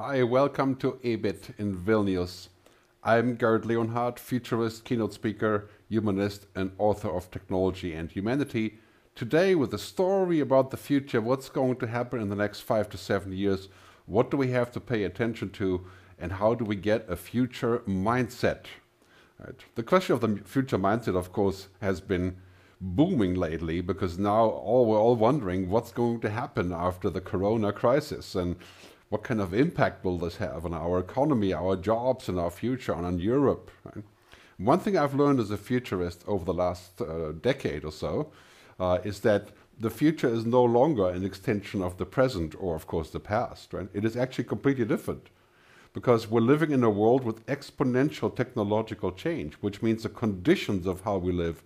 Hi, welcome to EBIT in Vilnius. I'm Gerd Leonhard, futurist, keynote speaker, humanist, and author of Technology and Humanity. Today, with a story about the future, what's going to happen in the next five to seven years, what do we have to pay attention to, and how do we get a future mindset? Right. The question of the future mindset, of course, has been booming lately because now all we're all wondering what's going to happen after the corona crisis and what kind of impact will this have on our economy, our jobs, and our future, and on Europe? Right? One thing I've learned as a futurist over the last uh, decade or so uh, is that the future is no longer an extension of the present or, of course, the past. Right? It is actually completely different because we're living in a world with exponential technological change, which means the conditions of how we live,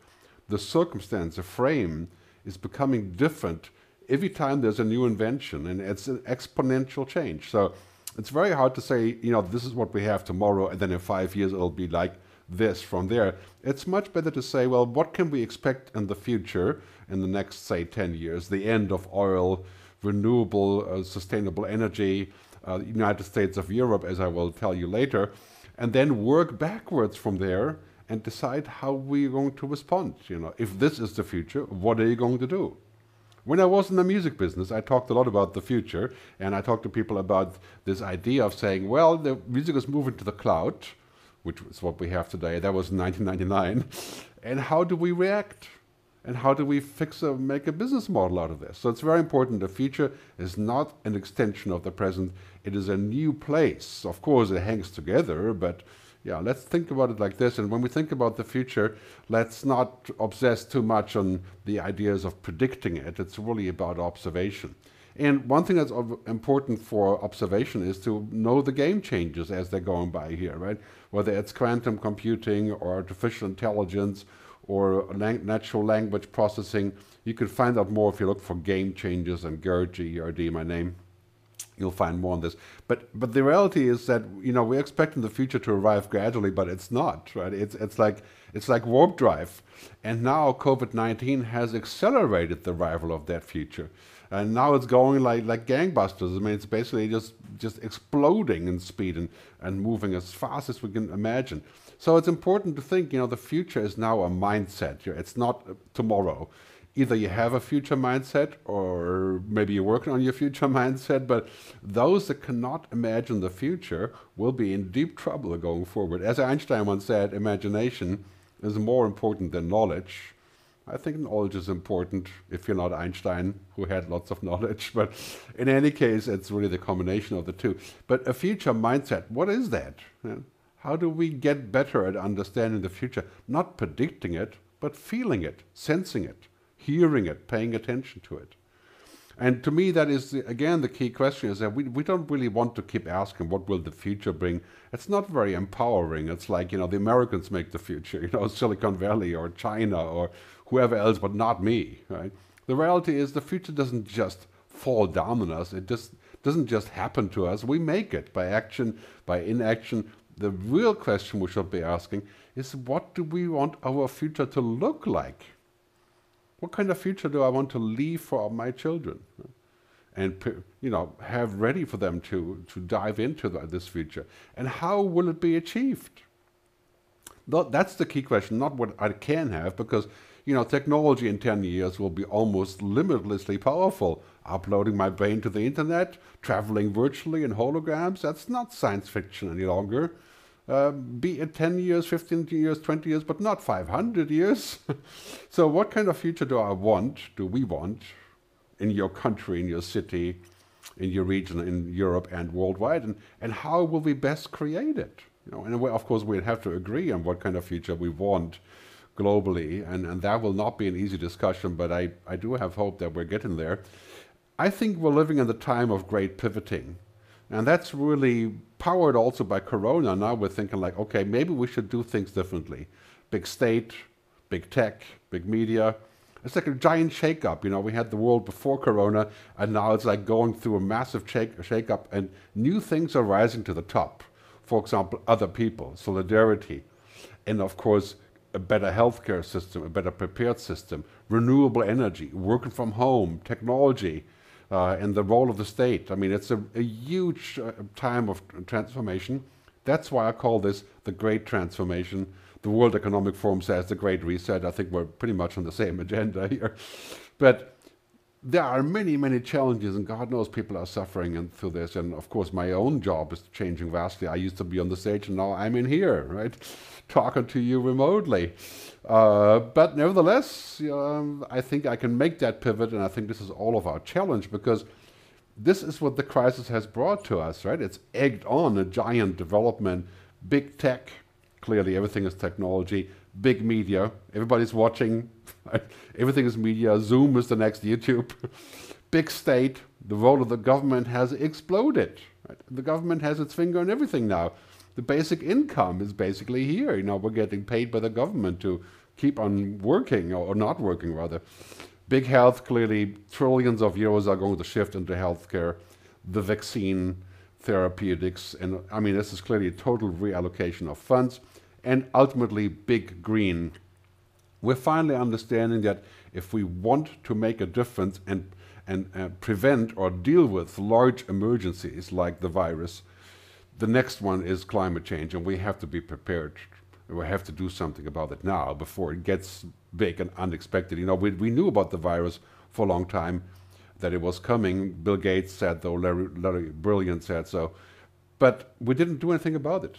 the circumstance, the frame is becoming different every time there's a new invention and it's an exponential change. So it's very hard to say, you know, this is what we have tomorrow and then in five years it'll be like this from there. It's much better to say, well, what can we expect in the future in the next, say, 10 years? The end of oil, renewable, uh, sustainable energy, uh, United States of Europe, as I will tell you later, and then work backwards from there and decide how we're going to respond. You know, if this is the future, what are you going to do? When I was in the music business, I talked a lot about the future, and I talked to people about this idea of saying, well, the music is moving to the cloud, which is what we have today. That was 1999. And how do we react? And how do we fix a, make a business model out of this? So it's very important. The future is not an extension of the present. It is a new place. Of course, it hangs together, but yeah, let's think about it like this. And when we think about the future, let's not obsess too much on the ideas of predicting it. It's really about observation. And one thing that's important for observation is to know the game changes as they're going by here, right? Whether it's quantum computing or artificial intelligence or lang natural language processing, you can find out more if you look for game changes and GERD, G-E-R-D, my name you'll find more on this. But but the reality is that you know we're expecting the future to arrive gradually, but it's not right. It's it's like it's like warp drive, and now COVID nineteen has accelerated the arrival of that future, and now it's going like like gangbusters. I mean, it's basically just just exploding in speed and and moving as fast as we can imagine. So it's important to think, you know, the future is now a mindset. It's not tomorrow either you have a future mindset or maybe you're working on your future mindset, but those that cannot imagine the future will be in deep trouble going forward. As Einstein once said, imagination is more important than knowledge. I think knowledge is important if you're not Einstein, who had lots of knowledge, but in any case, it's really the combination of the two. But a future mindset, what is that? How do we get better at understanding the future? Not predicting it, but feeling it, sensing it hearing it, paying attention to it. And to me, that is, again, the key question is that we, we don't really want to keep asking what will the future bring. It's not very empowering. It's like, you know, the Americans make the future, you know, Silicon Valley or China or whoever else, but not me, right? The reality is the future doesn't just fall down on us. It just doesn't just happen to us. We make it by action, by inaction. The real question we should be asking is what do we want our future to look like? What kind of future do I want to leave for my children? And you know, have ready for them to, to dive into the, this future. And how will it be achieved? That's the key question, not what I can have, because you know, technology in 10 years will be almost limitlessly powerful. Uploading my brain to the internet, traveling virtually in holograms, that's not science fiction any longer. Uh, be it 10 years, 15 years, 20 years, but not 500 years. so what kind of future do I want, do we want, in your country, in your city, in your region, in Europe and worldwide, and, and how will we best create it? You know, and of course we'll have to agree on what kind of future we want globally, and, and that will not be an easy discussion, but I, I do have hope that we're getting there. I think we're living in the time of great pivoting. And that's really powered also by Corona. Now we're thinking like, okay, maybe we should do things differently. Big state, big tech, big media. It's like a giant shakeup. You know, we had the world before Corona, and now it's like going through a massive shake shakeup, and new things are rising to the top. For example, other people, solidarity, and of course, a better healthcare system, a better prepared system, renewable energy, working from home, technology, uh, and the role of the state. I mean, it's a, a huge uh, time of transformation. That's why I call this the Great Transformation. The World Economic Forum says the Great Reset. I think we're pretty much on the same agenda here. But there are many, many challenges, and God knows people are suffering and through this. And of course, my own job is changing vastly. I used to be on the stage, and now I'm in here, right, talking to you remotely. Uh, but nevertheless, um, I think I can make that pivot, and I think this is all of our challenge because this is what the crisis has brought to us, right? It's egged on a giant development, big tech. Clearly, everything is technology. Big media. Everybody's watching. Everything is media. Zoom is the next YouTube. big state. The role of the government has exploded. Right? The government has its finger on everything now the basic income is basically here. You know, we're getting paid by the government to keep on working or, or not working rather. Big health, clearly trillions of euros are going to shift into healthcare, the vaccine, therapeutics, and I mean, this is clearly a total reallocation of funds, and ultimately big green. We're finally understanding that if we want to make a difference and and uh, prevent or deal with large emergencies like the virus, the next one is climate change, and we have to be prepared. We have to do something about it now before it gets big and unexpected. You know, we, we knew about the virus for a long time, that it was coming. Bill Gates said though Larry, Larry Brilliant said so, but we didn't do anything about it.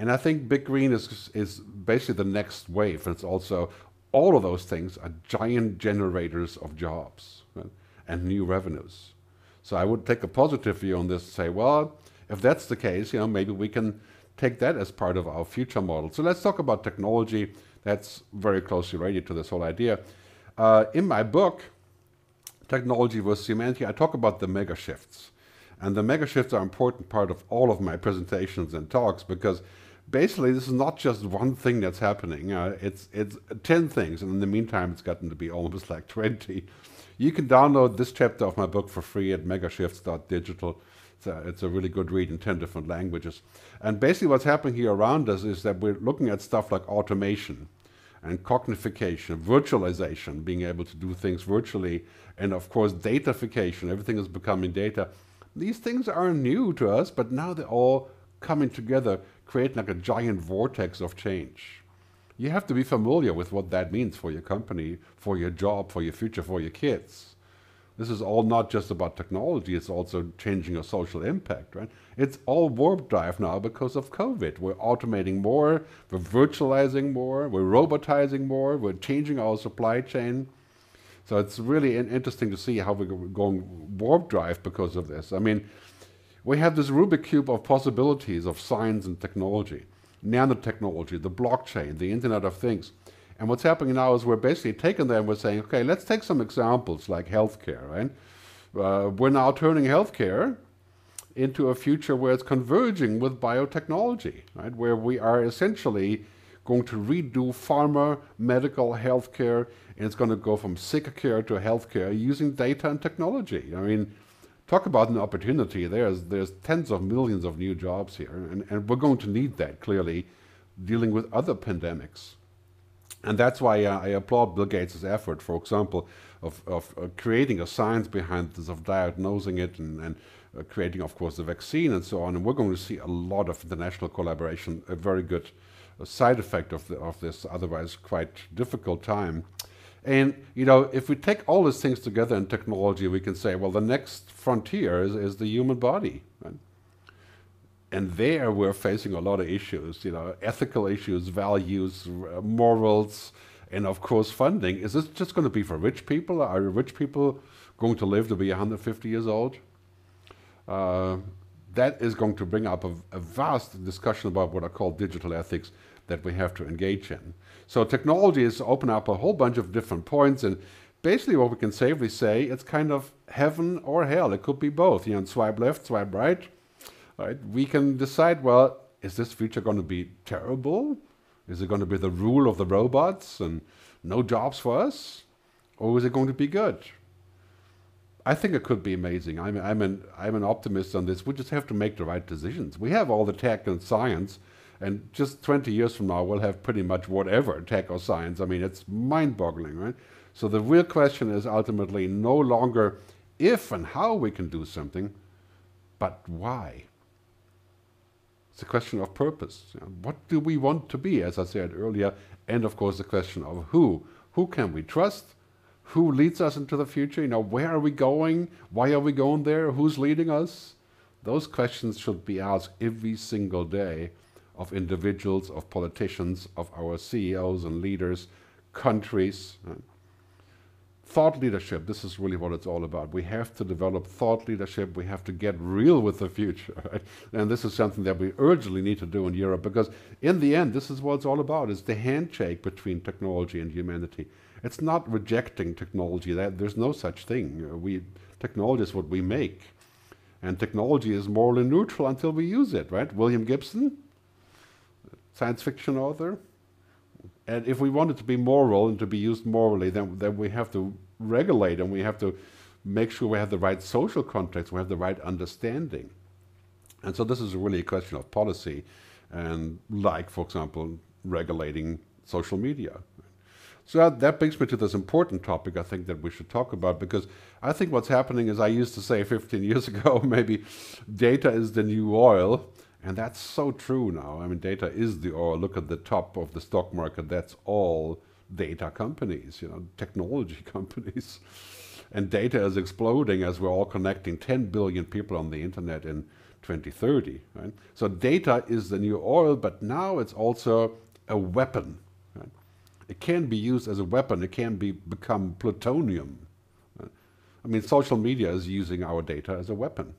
And I think Big Green is, is basically the next wave. And it's also, all of those things are giant generators of jobs right? and new revenues. So I would take a positive view on this and say, well, if that's the case, you know, maybe we can take that as part of our future model. So let's talk about technology. That's very closely related to this whole idea. Uh, in my book, Technology versus Humanity, I talk about the mega shifts. And the mega shifts are an important part of all of my presentations and talks because basically this is not just one thing that's happening. Uh, it's, it's 10 things, and in the meantime, it's gotten to be almost like 20. You can download this chapter of my book for free at megashifts.digital. It's a, it's a really good read in 10 different languages. And basically what's happening here around us is that we're looking at stuff like automation and cognification, virtualization, being able to do things virtually, and of course datafication, everything is becoming data. These things are new to us, but now they're all coming together, creating like a giant vortex of change. You have to be familiar with what that means for your company, for your job, for your future, for your kids. This is all not just about technology, it's also changing a social impact, right? It's all warp drive now because of COVID. We're automating more, we're virtualizing more, we're robotizing more, we're changing our supply chain. So it's really interesting to see how we're going warp drive because of this. I mean, we have this Rubik cube of possibilities of science and technology, nanotechnology, the blockchain, the Internet of Things. And what's happening now is we're basically taking them and we're saying, okay, let's take some examples like healthcare, right? Uh, we're now turning healthcare into a future where it's converging with biotechnology, right? Where we are essentially going to redo pharma, medical, healthcare, and it's going to go from sick care to healthcare using data and technology. I mean, talk about an opportunity. There's there's tens of millions of new jobs here, and, and we're going to need that clearly, dealing with other pandemics. And that's why uh, I applaud Bill Gates' effort, for example, of, of uh, creating a science behind this, of diagnosing it and, and uh, creating, of course, the vaccine and so on. And we're going to see a lot of international collaboration, a very good uh, side effect of, the, of this otherwise quite difficult time. And, you know, if we take all these things together in technology, we can say, well, the next frontier is, is the human body. Right? and there we're facing a lot of issues, you know, ethical issues, values, morals, and of course funding. Is this just going to be for rich people? Are rich people going to live to be 150 years old? Uh, that is going to bring up a, a, vast discussion about what are called digital ethics that we have to engage in. So technology is open up a whole bunch of different points and basically what we can safely say, it's kind of heaven or hell. It could be both, you know, swipe left, swipe right right? We can decide, well, is this future going to be terrible? Is it going to be the rule of the robots and no jobs for us? Or is it going to be good? I think it could be amazing. I'm, I'm, an, I'm an optimist on this. We just have to make the right decisions. We have all the tech and science, and just 20 years from now, we'll have pretty much whatever tech or science. I mean, it's mind boggling, right? So the real question is ultimately no longer if and how we can do something, but why? It's a question of purpose. What do we want to be, as I said earlier, and of course the question of who. Who can we trust? Who leads us into the future? You know, where are we going? Why are we going there? Who's leading us? Those questions should be asked every single day of individuals, of politicians, of our CEOs and leaders, countries. Thought leadership, this is really what it's all about. We have to develop thought leadership. We have to get real with the future. Right? And this is something that we urgently need to do in Europe because in the end, this is what it's all about. It's the handshake between technology and humanity. It's not rejecting technology. That There's no such thing. We, technology is what we make. And technology is morally neutral until we use it, right? William Gibson, science fiction author. And if we want it to be moral and to be used morally, then, then we have to regulate and we have to make sure we have the right social context, we have the right understanding. And so this is really a question of policy and like, for example, regulating social media. So that, that brings me to this important topic I think that we should talk about because I think what's happening is I used to say 15 years ago maybe data is the new oil and that's so true now. I mean data is the oil. Look at the top of the stock market. That's all data companies, you know, technology companies. And data is exploding as we're all connecting 10 billion people on the internet in 2030. Right? So data is the new oil, but now it's also a weapon it can be used as a weapon. It can be become plutonium. I mean, social media is using our data as a weapon,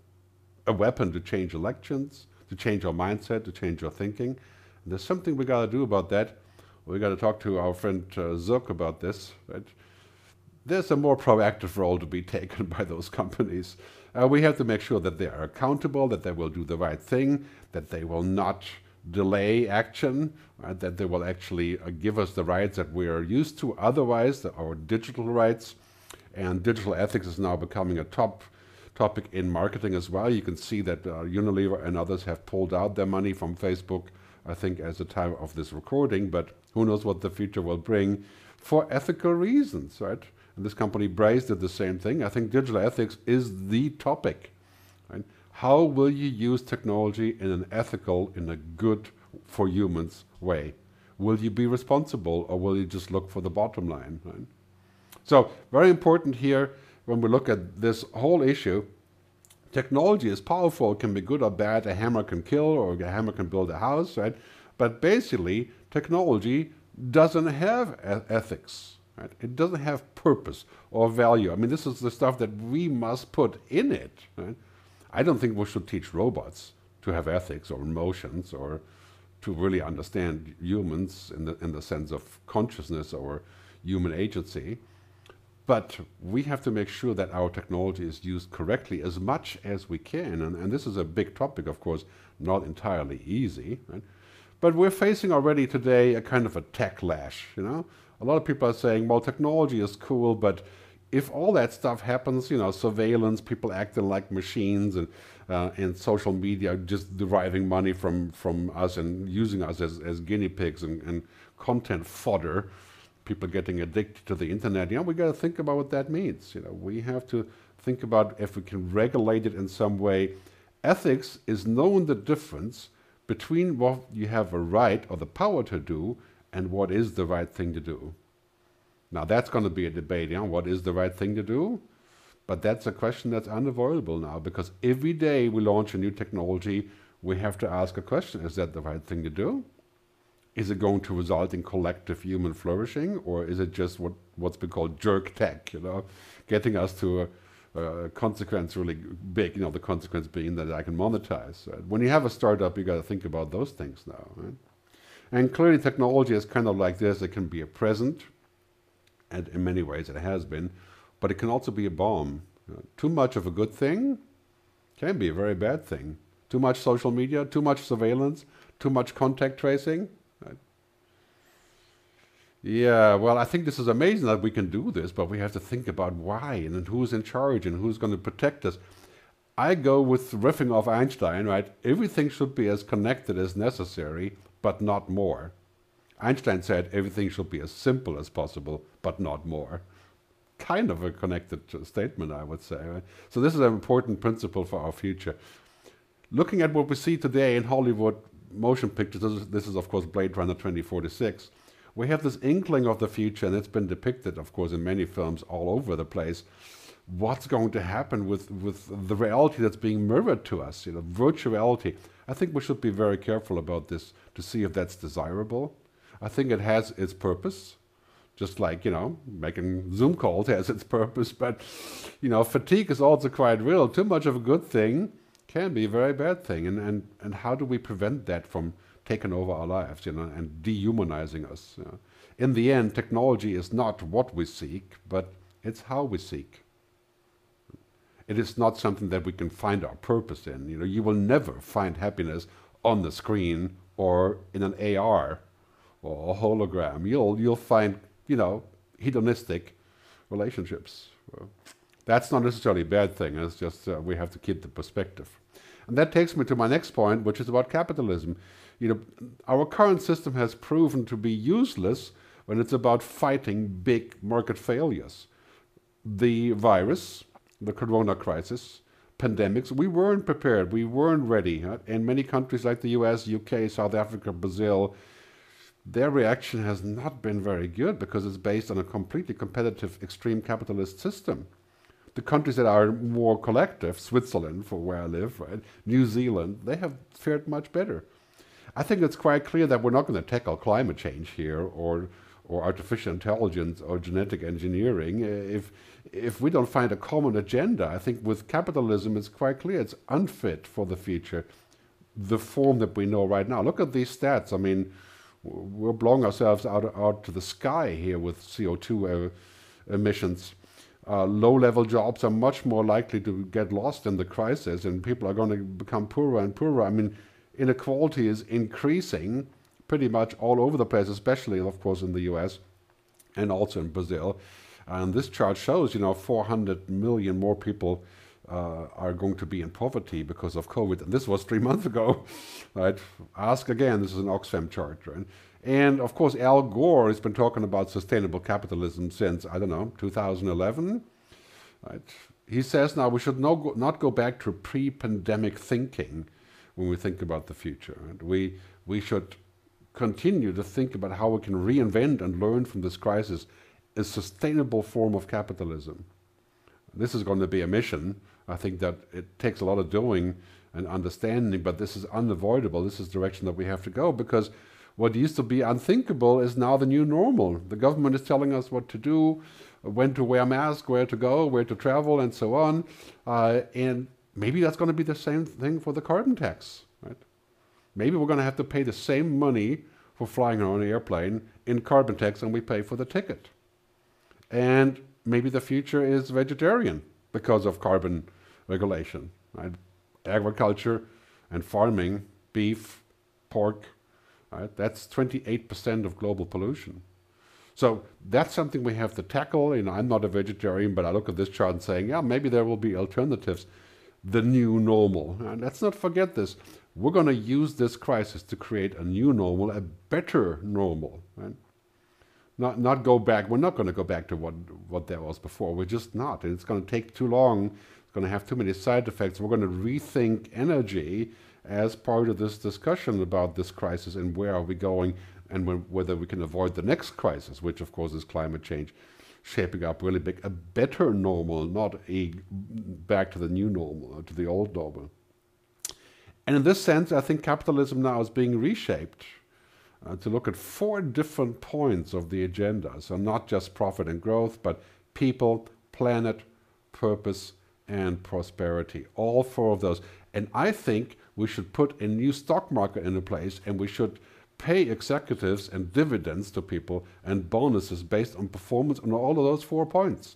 a weapon to change elections, to change our mindset, to change our thinking. And there's something we got to do about that. We got to talk to our friend uh, about this. Right? There's a more proactive role to be taken by those companies. Uh, we have to make sure that they are accountable, that they will do the right thing, that they will not delay action, right, that they will actually uh, give us the rights that we are used to otherwise, the, our digital rights. And digital ethics is now becoming a top topic in marketing as well. You can see that uh, Unilever and others have pulled out their money from Facebook, I think, as the time of this recording, but who knows what the future will bring for ethical reasons, right? And this company Braze did the same thing. I think digital ethics is the topic. Right? How will you use technology in an ethical, in a good for humans way? Will you be responsible or will you just look for the bottom line? Right? So very important here when we look at this whole issue, technology is powerful, it can be good or bad. A hammer can kill or a hammer can build a house, right? But basically, technology doesn't have ethics. Right? It doesn't have purpose or value. I mean, this is the stuff that we must put in it. Right? I don't think we should teach robots to have ethics or emotions or to really understand humans in the, in the sense of consciousness or human agency. But we have to make sure that our technology is used correctly as much as we can. And, and this is a big topic, of course, not entirely easy. Right? But we're facing already today a kind of a tech lash, you know? A lot of people are saying, well, technology is cool, but if all that stuff happens, you know, surveillance, people acting like machines, and uh, and social media just deriving money from from us and using us as, as guinea pigs and, and content fodder, people getting addicted to the internet. You know, we got to think about what that means. You know, we have to think about if we can regulate it in some way. Ethics is knowing the difference between what you have a right or the power to do and what is the right thing to do. Now that's going to be a debate, know, what is the right thing to do? But that's a question that's unavoidable now because every day we launch a new technology, we have to ask a question, is that the right thing to do? Is it going to result in collective human flourishing or is it just what, what's been called jerk tech, you know, getting us to a, a consequence really big, you know, the consequence being that I can monetize. Right? When you have a startup, you got to think about those things now. Right? And clearly technology is kind of like this. It can be a present, and in many ways it has been, but it can also be a bomb. Uh, too much of a good thing can be a very bad thing. Too much social media, too much surveillance, too much contact tracing. Yeah, well, I think this is amazing that we can do this, but we have to think about why and who's in charge and who's going to protect us. I go with riffing off Einstein, right? Everything should be as connected as necessary, but not more. Einstein said everything should be as simple as possible, but not more. kind of a connected statement, I would say. Right? So this is an important principle for our future. Looking at what we see today in Hollywood motion pictures, this is, this is of course Blade Runner 2046, we have this inkling of the future, and it's been depicted, of course, in many films all over the place. What's going to happen with, with the reality that's being mirrored to us, you know, virtual reality. I think we should be very careful about this to see if that's desirable. I think it has its purpose, just like, you know, making Zoom calls has its purpose, but, you know, fatigue is also quite real. Too much of a good thing can be a very bad thing. And, and, and how do we prevent that from taking over our lives, you know, and dehumanizing us. You know. In the end, technology is not what we seek, but it's how we seek. It is not something that we can find our purpose in. You know, you will never find happiness on the screen or in an AR or a hologram. You'll you'll find you know hedonistic relationships. Well, that's not necessarily a bad thing. It's just uh, we have to keep the perspective. And that takes me to my next point, which is about capitalism you know, our current system has proven to be useless when it's about fighting big market failures. The virus, the corona crisis, pandemics, we weren't prepared, we weren't ready. Uh, in many countries like the US, UK, South Africa, Brazil, their reaction has not been very good because it's based on a completely competitive extreme capitalist system. The countries that are more collective, Switzerland, for where I live, right, New Zealand, they have fared much better. I think it's quite clear that we're not going to tackle climate change here or or artificial intelligence or genetic engineering if if we don't find a common agenda. I think with capitalism, it's quite clear it's unfit for the future, the form that we know right now. Look at these stats. I mean, we're blowing ourselves out out to the sky here with CO2 uh, emissions. Uh, low-level jobs are much more likely to get lost in the crisis, and people are going to become poorer and poorer. I mean, inequality is increasing pretty much all over the place, especially, of course, in the US and also in Brazil. And this chart shows, you know, 400 million more people uh, are going to be in poverty because of COVID. And this was three months ago, right? Ask again, this is an Oxfam chart, right? And of course, Al Gore has been talking about sustainable capitalism since, I don't know, 2011, right? He says now we should no go, not go back to pre-pandemic thinking when we think about the future. We, we should continue to think about how we can reinvent and learn from this crisis a sustainable form of capitalism. This is going to be a mission. I think that it takes a lot of doing and understanding, but this is unavoidable. This is the direction that we have to go because what used to be unthinkable is now the new normal. The government is telling us what to do, when to wear masks, where to go, where to travel, and so on. Uh, and maybe that's going to be the same thing for the carbon tax, right? Maybe we're going to have to pay the same money for flying on an airplane in carbon tax than we pay for the ticket. And maybe the future is vegetarian because of carbon regulation, right? Agriculture and farming, beef, pork, right? That's 28% of global pollution. So that's something we have to tackle. You know, I'm not a vegetarian, but I look at this chart and saying, yeah, maybe there will be alternatives the new normal. And let's not forget this. We're going to use this crisis to create a new normal, a better normal. Right? Not, not go back. We're not going to go back to what, what there was before. We're just not. And it's going to take too long. It's going to have too many side effects. We're going to rethink energy as part of this discussion about this crisis and where are we going and when, whether we can avoid the next crisis, which of course is climate change shaping up really big. A better normal, not a back to the new normal, or to the old normal. And in this sense, I think capitalism now is being reshaped uh, to look at four different points of the agenda. So not just profit and growth, but people, planet, purpose, and prosperity. All four of those. And I think we should put a new stock market into place and we should pay executives and dividends to people and bonuses based on performance on all of those four points.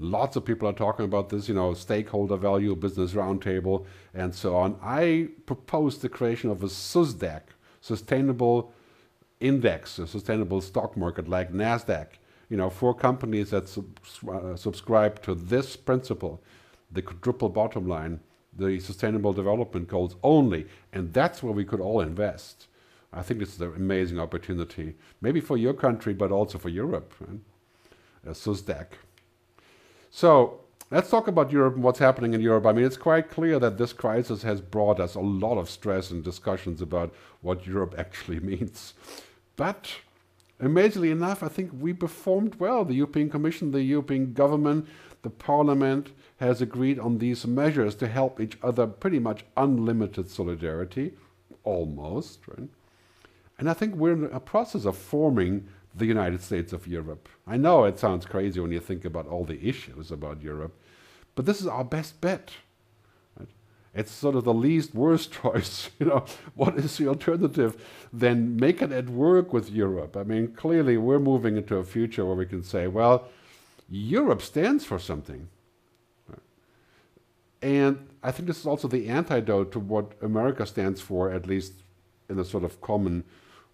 Lots of people are talking about this, you know, stakeholder value, business roundtable, and so on. I propose the creation of a SUSDAC, sustainable index, a sustainable stock market like NASDAQ, you know, for companies that sub uh, subscribe to this principle, the quadruple bottom line, the sustainable development goals only, and that's where we could all invest. I think this is an amazing opportunity, maybe for your country, but also for Europe. Right? Uh. So let's talk about Europe and what's happening in Europe. I mean, it's quite clear that this crisis has brought us a lot of stress and discussions about what Europe actually means. But amazingly enough, I think we performed well. The European Commission, the European government, the Parliament has agreed on these measures to help each other pretty much unlimited solidarity, almost. Right? And I think we're in a process of forming the United States of Europe. I know it sounds crazy when you think about all the issues about Europe, but this is our best bet. It's sort of the least worst choice. you know, what is the alternative? Then make it at work with Europe. I mean, clearly we're moving into a future where we can say, well, Europe stands for something. And I think this is also the antidote to what America stands for, at least in a sort of common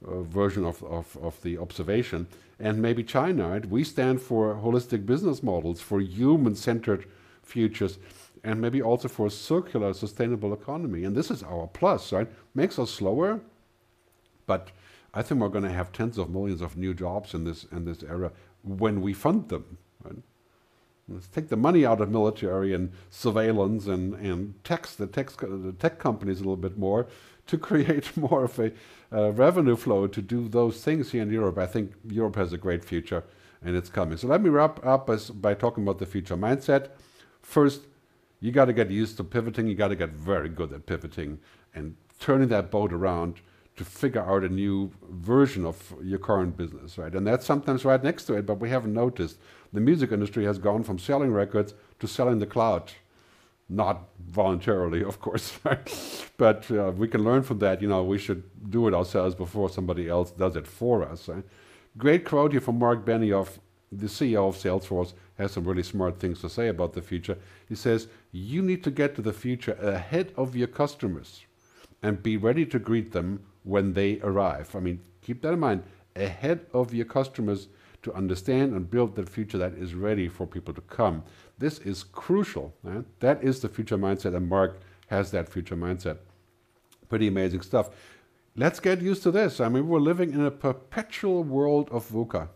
uh, version of, of, of, the observation, and maybe China. Right? We stand for holistic business models, for human-centered futures, and maybe also for a circular, sustainable economy. And this is our plus, right? Makes us slower, but I think we're going to have tens of millions of new jobs in this in this era when we fund them. Right? Let's take the money out of military and surveillance and, and tax the, tax, the tech companies a little bit more to create more of a uh, revenue flow to do those things here in Europe. I think Europe has a great future and it's coming. So let me wrap up as, by talking about the future mindset. First, you got to get used to pivoting. You got to get very good at pivoting and turning that boat around to figure out a new version of your current business, right? And that's sometimes right next to it, but we haven't noticed. The music industry has gone from selling records to selling the cloud. Not voluntarily, of course? but uh, we can learn from that. You know, we should do it ourselves before somebody else does it for us. Right? Great quote here from Mark Benioff, the CEO of Salesforce, has some really smart things to say about the future. He says, you need to get to the future ahead of your customers and be ready to greet them when they arrive. I mean, keep that in mind, ahead of your customers to understand and build the future that is ready for people to come. This is crucial. Right? That is the future mindset, and Mark has that future mindset. Pretty amazing stuff. Let's get used to this. I mean, we're living in a perpetual world of VUCA.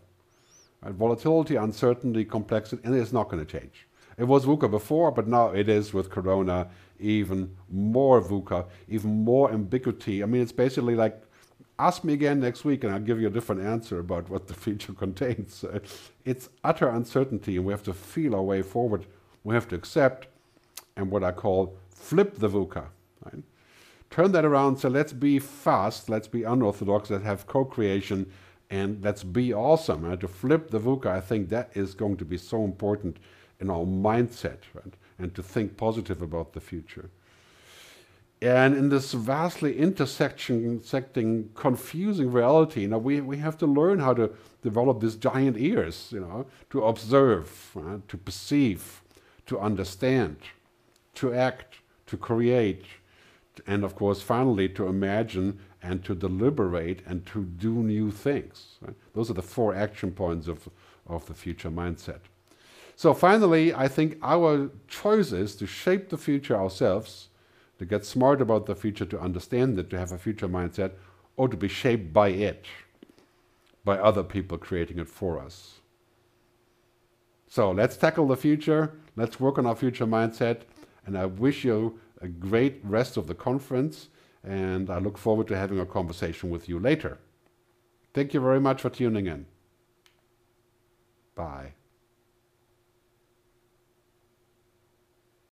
Right? Volatility, uncertainty, complexity, and it's not going to change. It was VUCA before, but now it is with Corona even more VUCA, even more ambiguity. I mean, it's basically like, ask me again next week and I'll give you a different answer about what the future contains. it's utter uncertainty and we have to feel our way forward. We have to accept and what I call flip the VUCA. Right? Turn that around, so let's be fast, let's be unorthodox, let's have co-creation, and let's be awesome. Right? To flip the VUCA, I think that is going to be so important in our mindset. Right? and to think positive about the future. And in this vastly intersecting, confusing reality, you know, we, we have to learn how to develop these giant ears, you know, to observe, uh, to perceive, to understand, to act, to create, and of course, finally, to imagine and to deliberate and to do new things. Right? Those are the four action points of, of the future mindset. So finally, I think our choice is to shape the future ourselves, to get smart about the future, to understand it, to have a future mindset, or to be shaped by it, by other people creating it for us. So let's tackle the future, let's work on our future mindset, and I wish you a great rest of the conference, and I look forward to having a conversation with you later. Thank you very much for tuning in. Bye.